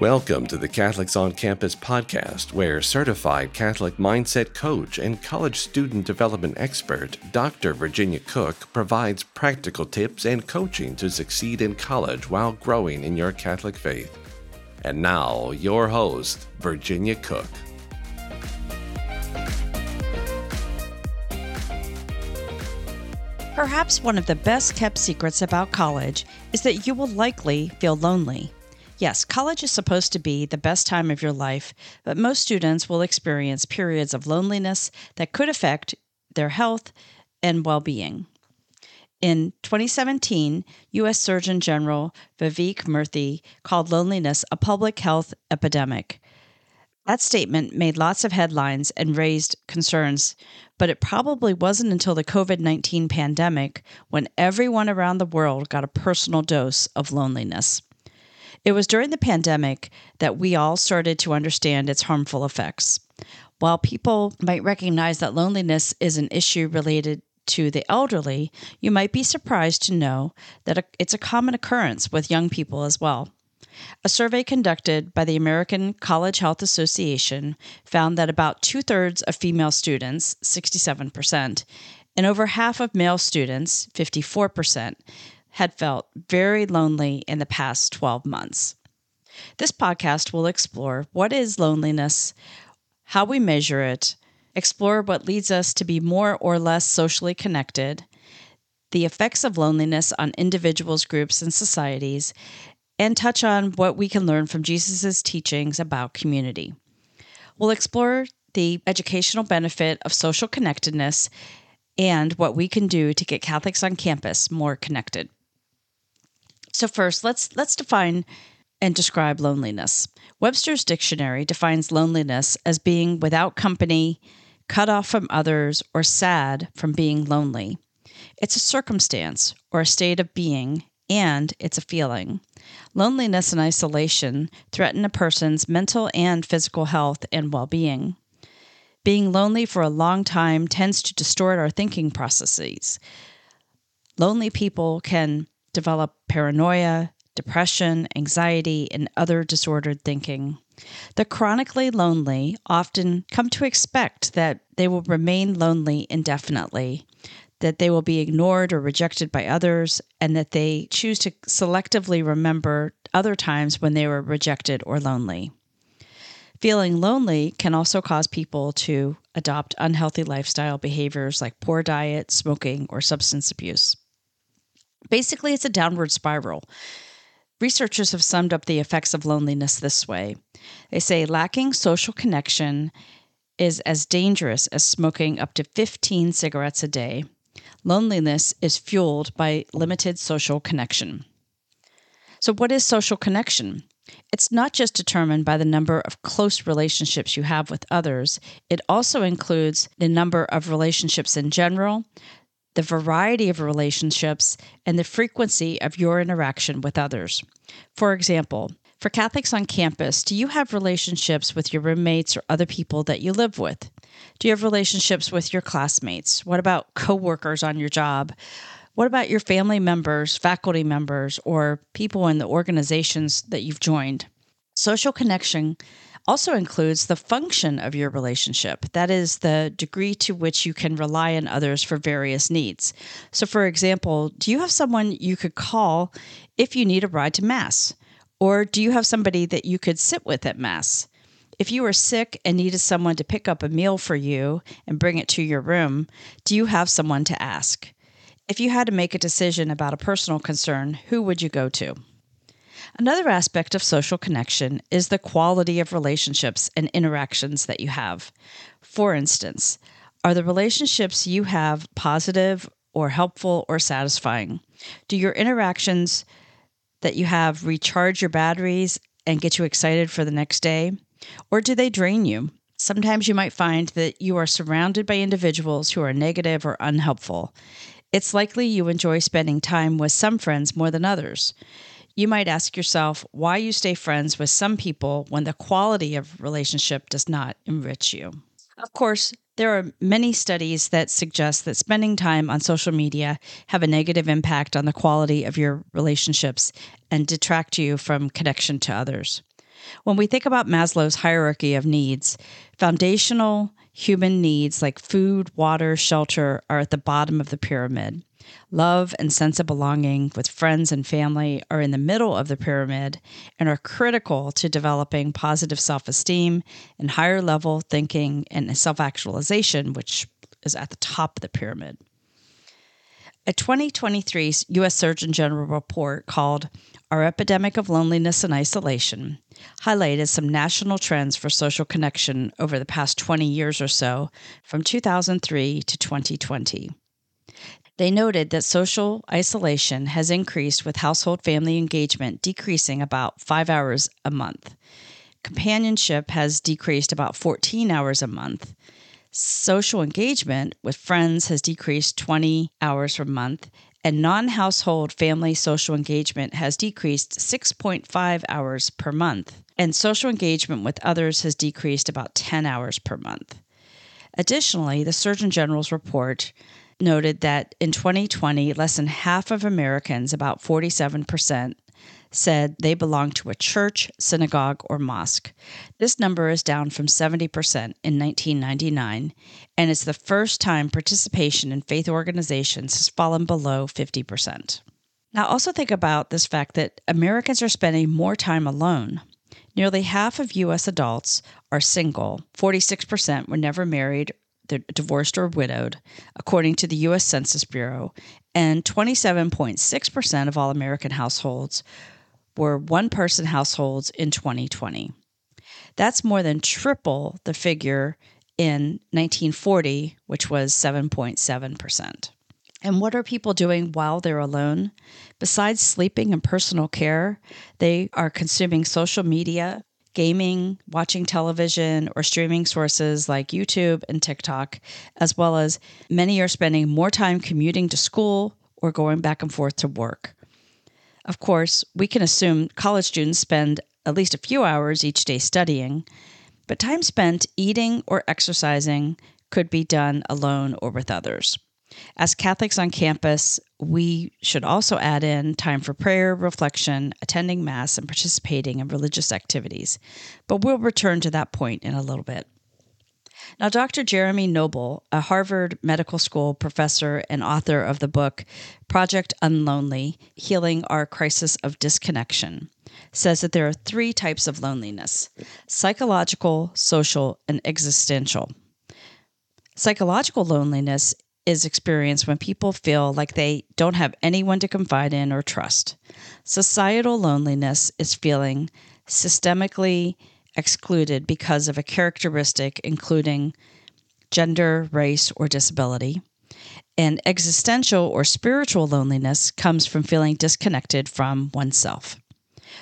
Welcome to the Catholics on Campus podcast, where certified Catholic mindset coach and college student development expert Dr. Virginia Koch provides practical tips and coaching to succeed in college while growing in your Catholic faith. And now, your host, Virginia Koch. Perhaps one of the best kept secrets about college is that you will likely feel lonely. Yes, college is supposed to be the best time of your life, but most students will experience periods of loneliness that could affect their health and well being. In 2017, U.S. Surgeon General Vivek Murthy called loneliness a public health epidemic. That statement made lots of headlines and raised concerns, but it probably wasn't until the COVID 19 pandemic when everyone around the world got a personal dose of loneliness. It was during the pandemic that we all started to understand its harmful effects. While people might recognize that loneliness is an issue related to the elderly, you might be surprised to know that it's a common occurrence with young people as well. A survey conducted by the American College Health Association found that about two thirds of female students, 67%, and over half of male students, 54%, had felt very lonely in the past 12 months. This podcast will explore what is loneliness, how we measure it, explore what leads us to be more or less socially connected, the effects of loneliness on individuals, groups, and societies, and touch on what we can learn from Jesus' teachings about community. We'll explore the educational benefit of social connectedness and what we can do to get Catholics on campus more connected. So first, let's let's define and describe loneliness. Webster's dictionary defines loneliness as being without company, cut off from others, or sad from being lonely. It's a circumstance or a state of being, and it's a feeling. Loneliness and isolation threaten a person's mental and physical health and well being. Being lonely for a long time tends to distort our thinking processes. Lonely people can develop paranoia, depression, anxiety, and other disordered thinking. The chronically lonely often come to expect that they will remain lonely indefinitely, that they will be ignored or rejected by others, and that they choose to selectively remember other times when they were rejected or lonely. Feeling lonely can also cause people to adopt unhealthy lifestyle behaviors like poor diet, smoking, or substance abuse. Basically, it's a downward spiral. Researchers have summed up the effects of loneliness this way they say lacking social connection is as dangerous as smoking up to 15 cigarettes a day. Loneliness is fueled by limited social connection. So, what is social connection? It's not just determined by the number of close relationships you have with others, it also includes the number of relationships in general, the variety of relationships, and the frequency of your interaction with others. For example, for Catholics on campus, do you have relationships with your roommates or other people that you live with? Do you have relationships with your classmates? What about coworkers on your job? What about your family members, faculty members, or people in the organizations that you've joined? Social connection also includes the function of your relationship. That is the degree to which you can rely on others for various needs. So, for example, do you have someone you could call if you need a ride to Mass? Or do you have somebody that you could sit with at Mass? If you were sick and needed someone to pick up a meal for you and bring it to your room, do you have someone to ask? If you had to make a decision about a personal concern, who would you go to? Another aspect of social connection is the quality of relationships and interactions that you have. For instance, are the relationships you have positive or helpful or satisfying? Do your interactions that you have recharge your batteries and get you excited for the next day? Or do they drain you? Sometimes you might find that you are surrounded by individuals who are negative or unhelpful. It's likely you enjoy spending time with some friends more than others you might ask yourself why you stay friends with some people when the quality of relationship does not enrich you. Of course, there are many studies that suggest that spending time on social media have a negative impact on the quality of your relationships and detract you from connection to others. When we think about Maslow's hierarchy of needs, foundational human needs like food, water, shelter are at the bottom of the pyramid. Love and sense of belonging with friends and family are in the middle of the pyramid and are critical to developing positive self esteem and higher level thinking and self actualization, which is at the top of the pyramid. A 2023 U.S. Surgeon General report called Our Epidemic of Loneliness and Isolation highlighted some national trends for social connection over the past 20 years or so, from 2003 to 2020. They noted that social isolation has increased with household family engagement decreasing about five hours a month. Companionship has decreased about 14 hours a month Social engagement with friends has decreased 20 hours per month, and non household family social engagement has decreased 6.5 hours per month, and social engagement with others has decreased about 10 hours per month. Additionally, the Surgeon General's report noted that in 2020, less than half of Americans, about 47%, said they belong to a church, synagogue, or mosque. This number is down from 70% in 1999, and it's the first time participation in faith organizations has fallen below 50%. Now, also think about this fact that Americans are spending more time alone. Nearly half of U.S. adults are single, 46% were never married they're divorced or widowed, according to the U.S. Census Bureau, and 27.6% of all American households were one person households in 2020. That's more than triple the figure in 1940, which was 7.7%. And what are people doing while they're alone? Besides sleeping and personal care, they are consuming social media, gaming, watching television, or streaming sources like YouTube and TikTok, as well as many are spending more time commuting to school or going back and forth to work. Of course, we can assume college students spend at least a few hours each day studying, but time spent eating or exercising could be done alone or with others. As Catholics on campus, we should also add in time for prayer, reflection, attending Mass, and participating in religious activities. But we'll return to that point in a little bit. Now, Dr. Jeremy Nobel, a Harvard Medical School professor and author of the book Project Unlonely Healing Our Crisis of Disconnection, says that there are three types of loneliness psychological, social, and existential. Psychological loneliness is experienced when people feel like they don't have anyone to confide in or trust. Societal loneliness is feeling systemically excluded because of a characteristic including gender, race, or disability. And existential or spiritual loneliness comes from feeling disconnected from oneself.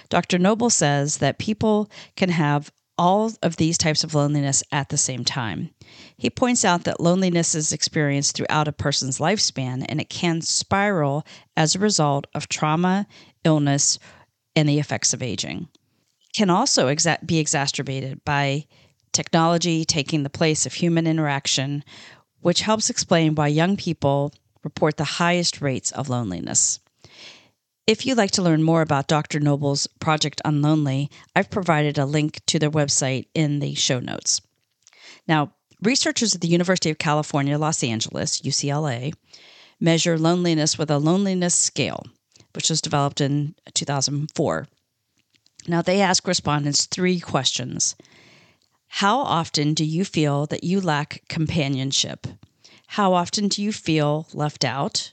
Dr. Nobel says that people can have all of these types of loneliness at the same time. He points out that loneliness is experienced throughout a person's lifespan and it can spiral as a result of trauma, illness, and the effects of aging can also exa- be exacerbated by technology taking the place of human interaction, which helps explain why young people report the highest rates of loneliness. If you'd like to learn more about Dr. Nobel's Project Unlonely, I've provided a link to their website in the show notes. Now, researchers at the University of California, Los Angeles, UCLA, measure loneliness with a loneliness scale, which was developed in 2004. Now, they ask respondents three questions How often do you feel that you lack companionship? How often do you feel left out?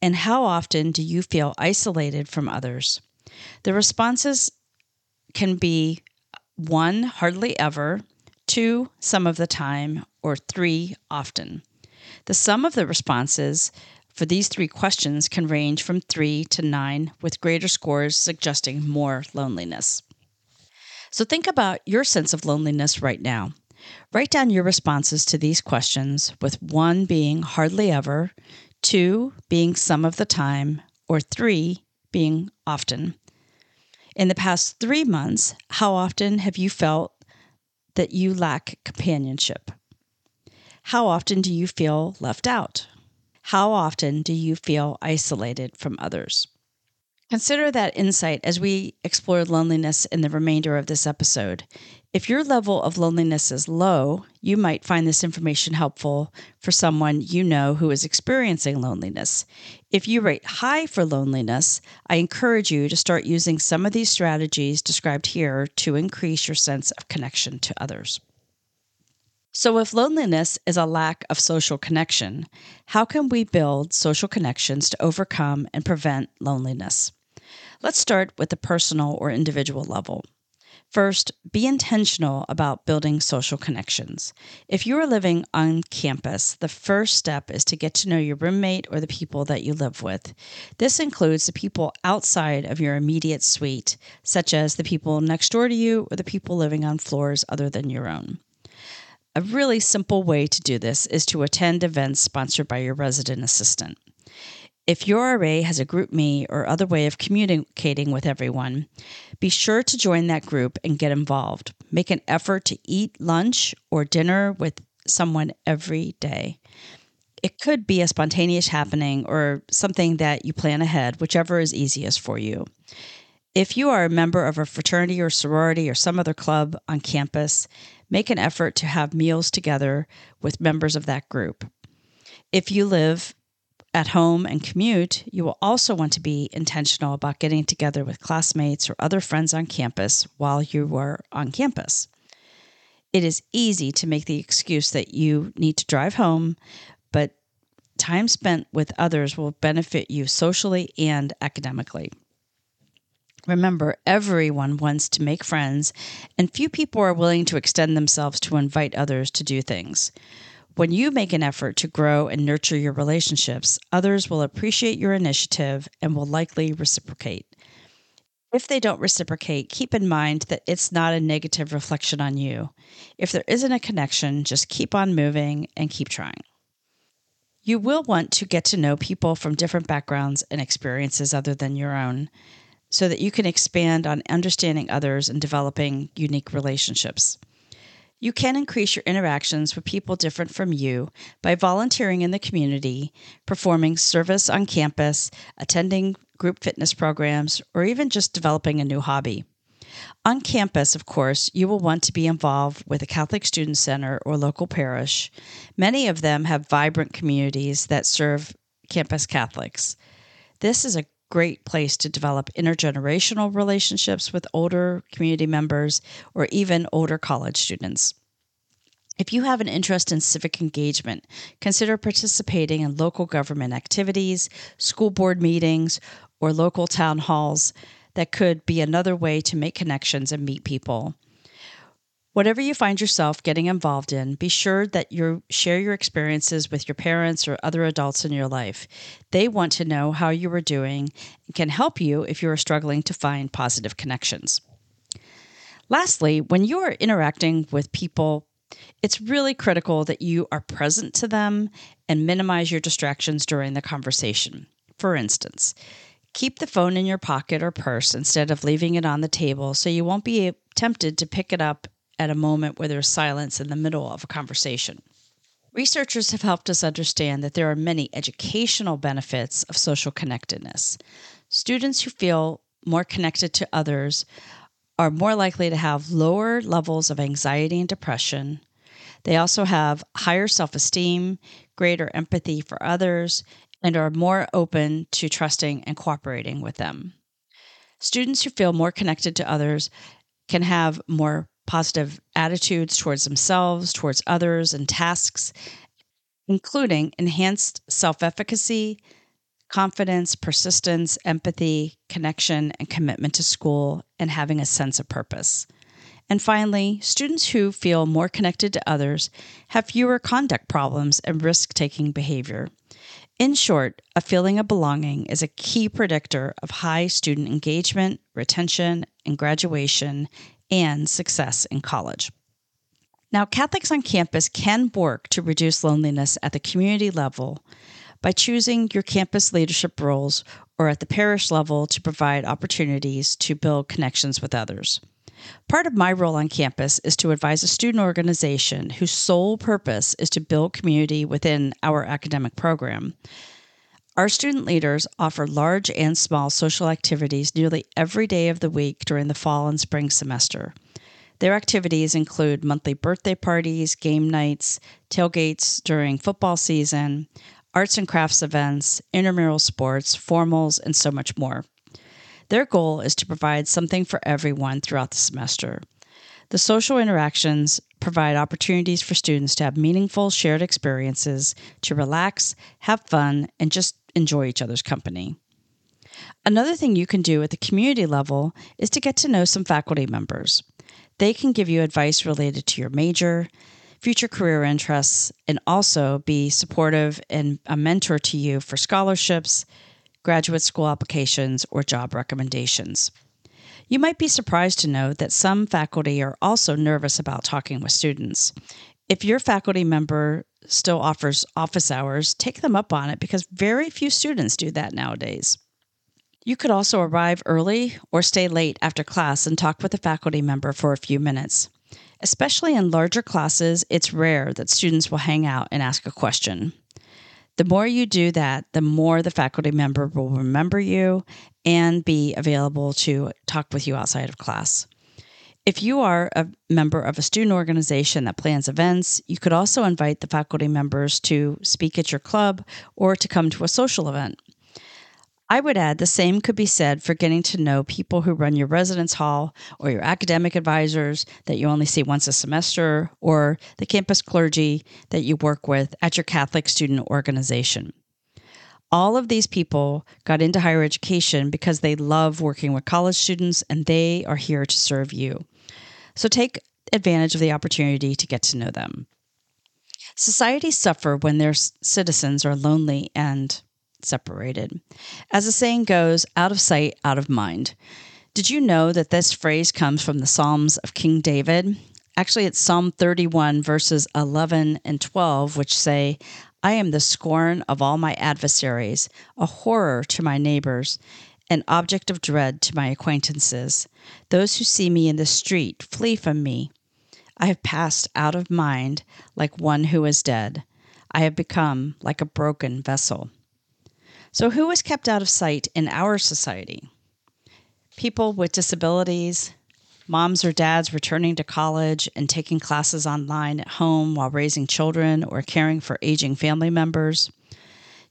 And how often do you feel isolated from others? The responses can be one, hardly ever, two, some of the time, or three, often. The sum of the responses for these three questions can range from three to nine, with greater scores suggesting more loneliness. So think about your sense of loneliness right now. Write down your responses to these questions, with one being hardly ever, two being some of the time, or three being often. In the past three months, how often have you felt that you lack companionship? How often do you feel left out? How often do you feel isolated from others? Consider that insight as we explore loneliness in the remainder of this episode. If your level of loneliness is low, you might find this information helpful for someone you know who is experiencing loneliness. If you rate high for loneliness, I encourage you to start using some of these strategies described here to increase your sense of connection to others. So, if loneliness is a lack of social connection, how can we build social connections to overcome and prevent loneliness? Let's start with the personal or individual level. First, be intentional about building social connections. If you are living on campus, the first step is to get to know your roommate or the people that you live with. This includes the people outside of your immediate suite, such as the people next door to you or the people living on floors other than your own. A really simple way to do this is to attend events sponsored by your resident assistant. If your RA has a GroupMe or other way of communicating with everyone, be sure to join that group and get involved. Make an effort to eat lunch or dinner with someone every day. It could be a spontaneous happening or something that you plan ahead, whichever is easiest for you. If you are a member of a fraternity or sorority or some other club on campus, make an effort to have meals together with members of that group. If you live at home and commute, you will also want to be intentional about getting together with classmates or other friends on campus while you are on campus. It is easy to make the excuse that you need to drive home, but time spent with others will benefit you socially and academically. Remember, everyone wants to make friends, and few people are willing to extend themselves to invite others to do things. When you make an effort to grow and nurture your relationships, others will appreciate your initiative and will likely reciprocate. If they don't reciprocate, keep in mind that it's not a negative reflection on you. If there isn't a connection, just keep on moving and keep trying. You will want to get to know people from different backgrounds and experiences other than your own so that you can expand on understanding others and developing unique relationships. You can increase your interactions with people different from you by volunteering in the community, performing service on campus, attending group fitness programs, or even just developing a new hobby. On campus, of course, you will want to be involved with a Catholic Student Center or local parish. Many of them have vibrant communities that serve campus Catholics. This is a great place to develop intergenerational relationships with older community members or even older college students. If you have an interest in civic engagement, consider participating in local government activities, school board meetings, or local town halls. That could be another way to make connections and meet people. Whatever you find yourself getting involved in, be sure that you share your experiences with your parents or other adults in your life. They want to know how you are doing and can help you if you are struggling to find positive connections. Lastly, when you are interacting with people, it's really critical that you are present to them and minimize your distractions during the conversation. For instance, keep the phone in your pocket or purse instead of leaving it on the table so you won't be tempted to pick it up at a moment where there's silence in the middle of a conversation. Researchers have helped us understand that there are many educational benefits of social connectedness. Students who feel more connected to others are more likely to have lower levels of anxiety and depression. They also have higher self esteem, greater empathy for others, and are more open to trusting and cooperating with them. Students who feel more connected to others can have more positive attitudes towards themselves, towards others, and tasks, including enhanced self efficacy, confidence, persistence, empathy, connection, and commitment to school, and having a sense of purpose. And finally, students who feel more connected to others have fewer conduct problems and risk taking behavior. In short, a feeling of belonging is a key predictor of high student engagement, retention, and graduation and success in college. Now, Catholics on campus can work to reduce loneliness at the community level by choosing your campus leadership roles or at the parish level to provide opportunities to build connections with others. Part of my role on campus is to advise a student organization whose sole purpose is to build community within our academic program. Our student leaders offer large and small social activities nearly every day of the week during the fall and spring semester. Their activities include monthly birthday parties, game nights, tailgates during football season, arts and crafts events, intramural sports, formals, and so much more. Their goal is to provide something for everyone throughout the semester. The social interactions provide opportunities for students to have meaningful shared experiences, to relax, have fun, and just enjoy each other's company. Another thing you can do at the community level is to get to know some faculty members. They can give you advice related to your major, future career interests, and also be supportive and a mentor to you for scholarships, graduate school applications, or job recommendations. You might be surprised to know that some faculty are also nervous about talking with students. If your faculty member still offers office hours, take them up on it because very few students do that nowadays. You could also arrive early or stay late after class and talk with a faculty member for a few minutes. Especially in larger classes, it's rare that students will hang out and ask a question. The more you do that, the more the faculty member will remember you and be available to talk with you outside of class. If you are a member of a student organization that plans events, you could also invite the faculty members to speak at your club or to come to a social event. I would add the same could be said for getting to know people who run your residence hall or your academic advisors that you only see once a semester or the campus clergy that you work with at your Catholic student organization. All of these people got into higher education because they love working with college students and they are here to serve you. So take advantage of the opportunity to get to know them. Societies suffer when their citizens are lonely and separated. As the saying goes, out of sight, out of mind. Did you know that this phrase comes from the Psalms of King David? Actually, it's Psalm 31, verses 11 and 12, which say, I am the scorn of all my adversaries, a horror to my neighbors, an object of dread to my acquaintances. Those who see me in the street flee from me. I have passed out of mind like one who is dead. I have become like a broken vessel. So, who is kept out of sight in our society? People with disabilities, moms or dads returning to college and taking classes online at home while raising children or caring for aging family members.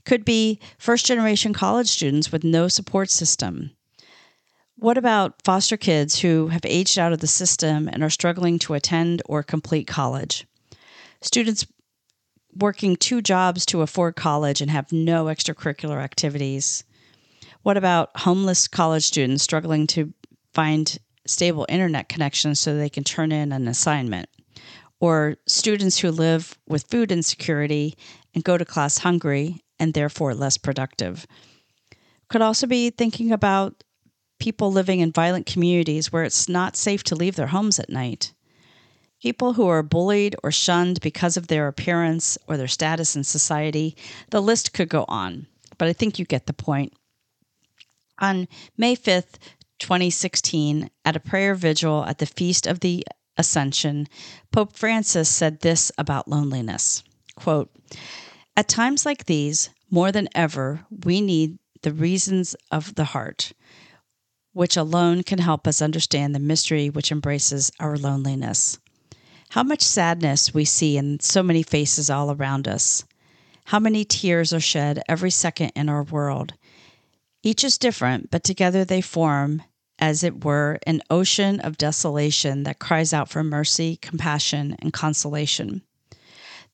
Could be first generation college students with no support system. What about foster kids who have aged out of the system and are struggling to attend or complete college? Students working two jobs to afford college and have no extracurricular activities? What about homeless college students struggling to find stable internet connections so they can turn in an assignment? Or students who live with food insecurity and go to class hungry and therefore less productive? Could also be thinking about people living in violent communities where it's not safe to leave their homes at night. People who are bullied or shunned because of their appearance or their status in society, the list could go on, but I think you get the point. On May 5th, 2016, at a prayer vigil at the Feast of the Ascension, Pope Francis said this about loneliness quote, At times like these, more than ever, we need the reasons of the heart, which alone can help us understand the mystery which embraces our loneliness. How much sadness we see in so many faces all around us. How many tears are shed every second in our world. Each is different, but together they form, as it were, an ocean of desolation that cries out for mercy, compassion, and consolation.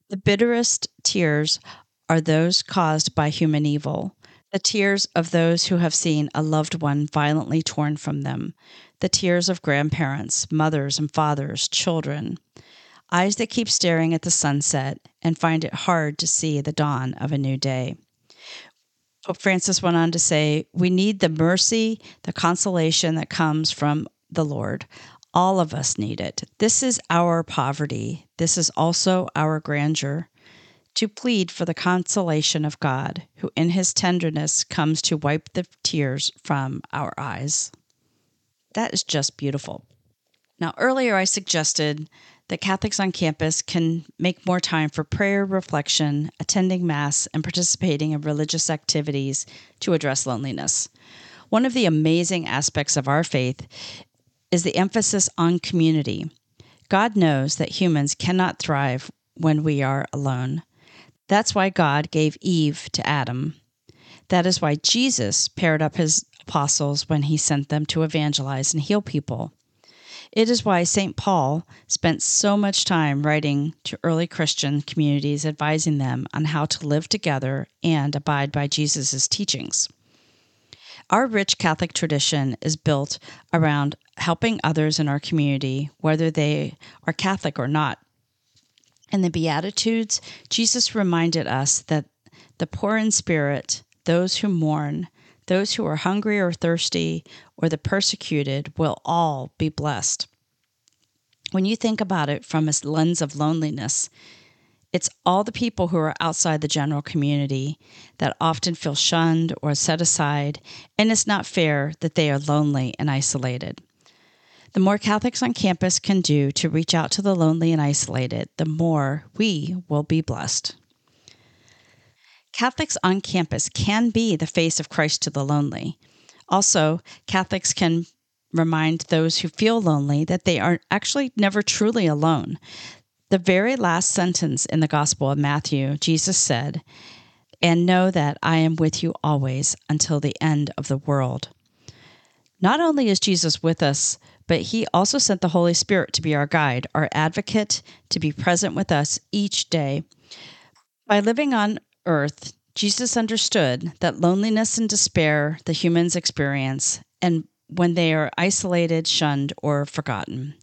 The bitterest tears are those caused by human evil, the tears of those who have seen a loved one violently torn from them, the tears of grandparents, mothers and fathers, children eyes that keep staring at the sunset and find it hard to see the dawn of a new day. Pope Francis went on to say, We need the mercy, the consolation that comes from the Lord. All of us need it. This is our poverty. This is also our grandeur. To plead for the consolation of God, who in his tenderness comes to wipe the tears from our eyes. That is just beautiful. Now, earlier I suggested that Catholics on campus can make more time for prayer, reflection, attending Mass, and participating in religious activities to address loneliness. One of the amazing aspects of our faith is the emphasis on community. God knows that humans cannot thrive when we are alone. That's why God gave Eve to Adam. That is why Jesus paired up his apostles when he sent them to evangelize and heal people. It is why St. Paul spent so much time writing to early Christian communities, advising them on how to live together and abide by Jesus' teachings. Our rich Catholic tradition is built around helping others in our community, whether they are Catholic or not. In the Beatitudes, Jesus reminded us that the poor in spirit, those who mourn, those who are hungry or thirsty, or the persecuted will all be blessed. When you think about it from a lens of loneliness, it's all the people who are outside the general community that often feel shunned or set aside, and it's not fair that they are lonely and isolated. The more Catholics on campus can do to reach out to the lonely and isolated, the more we will be blessed. Catholics on campus can be the face of Christ to the lonely. Also, Catholics can remind those who feel lonely that they are actually never truly alone. The very last sentence in the Gospel of Matthew, Jesus said, And know that I am with you always until the end of the world. Not only is Jesus with us, but he also sent the Holy Spirit to be our guide, our advocate, to be present with us each day. By living on earth, Jesus understood that loneliness and despair the humans experience, and when they are isolated, shunned, or forgotten.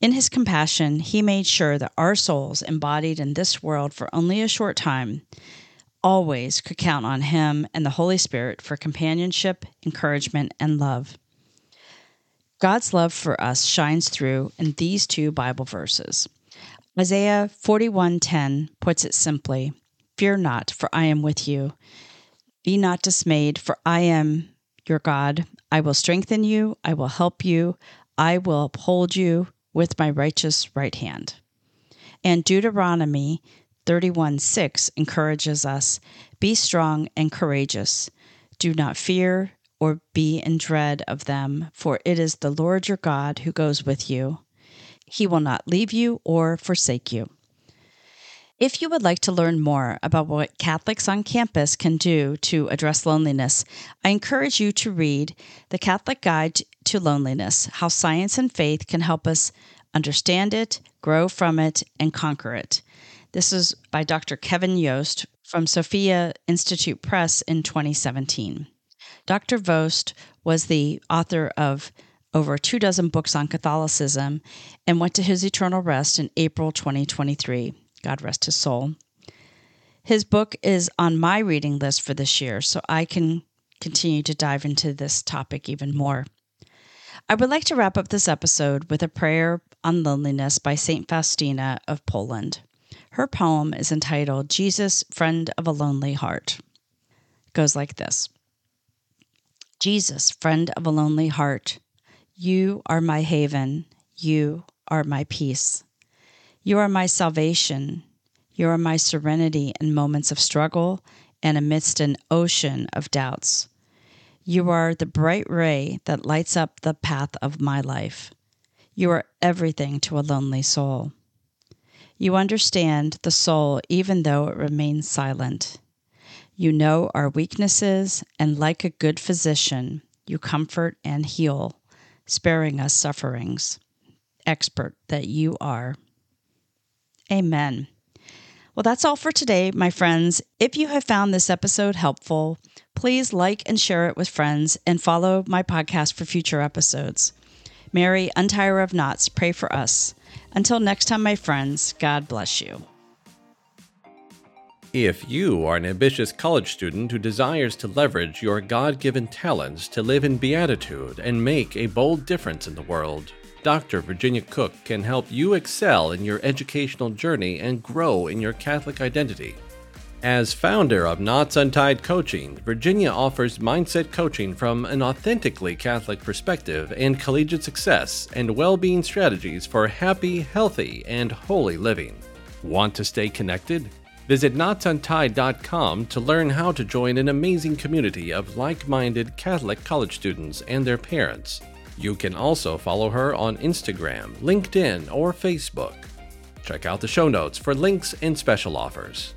In his compassion, he made sure that our souls, embodied in this world for only a short time, always could count on him and the Holy Spirit for companionship, encouragement, and love. God's love for us shines through in these two Bible verses. Isaiah 41:10 puts it simply, Fear not, for I am with you. Be not dismayed, for I am your God. I will strengthen you, I will help you, I will uphold you with my righteous right hand. And Deuteronomy 31 6 encourages us Be strong and courageous. Do not fear or be in dread of them, for it is the Lord your God who goes with you. He will not leave you or forsake you. If you would like to learn more about what Catholics on campus can do to address loneliness, I encourage you to read The Catholic Guide to Loneliness How Science and Faith Can Help Us Understand It, Grow from It, and Conquer It. This is by Dr. Kevin Vost from Sophia Institute Press in 2017. Dr. Vost was the author of over two dozen books on Catholicism and went to his eternal rest in April 2023. God rest his soul. His book is on my reading list for this year, so I can continue to dive into this topic even more. I would like to wrap up this episode with a prayer on loneliness by St. Faustina of Poland. Her poem is entitled Jesus, Friend of a Lonely Heart. It goes like this Jesus, friend of a lonely heart, you are my haven, you are my peace. You are my salvation. You are my serenity in moments of struggle and amidst an ocean of doubts. You are the bright ray that lights up the path of my life. You are everything to a lonely soul. You understand the soul even though it remains silent. You know our weaknesses, and like a good physician, you comfort and heal, sparing us sufferings. Expert that you are. Amen. Well, that's all for today, my friends. If you have found this episode helpful, please like and share it with friends and follow my podcast for future episodes. Mary, Untier of Knots, pray for us. Until next time, my friends, God bless you. If you are an ambitious college student who desires to leverage your God given talents to live in beatitude and make a bold difference in the world, Dr. Virginia Koch can help you excel in your educational journey and grow in your Catholic identity. As founder of Knots Untied Coaching, Virginia offers mindset coaching from an authentically Catholic perspective and collegiate success and well being strategies for happy, healthy, and holy living. Want to stay connected? Visit knotsuntied.com to learn how to join an amazing community of like minded Catholic college students and their parents. You can also follow her on Instagram, LinkedIn, or Facebook. Check out the show notes for links and special offers.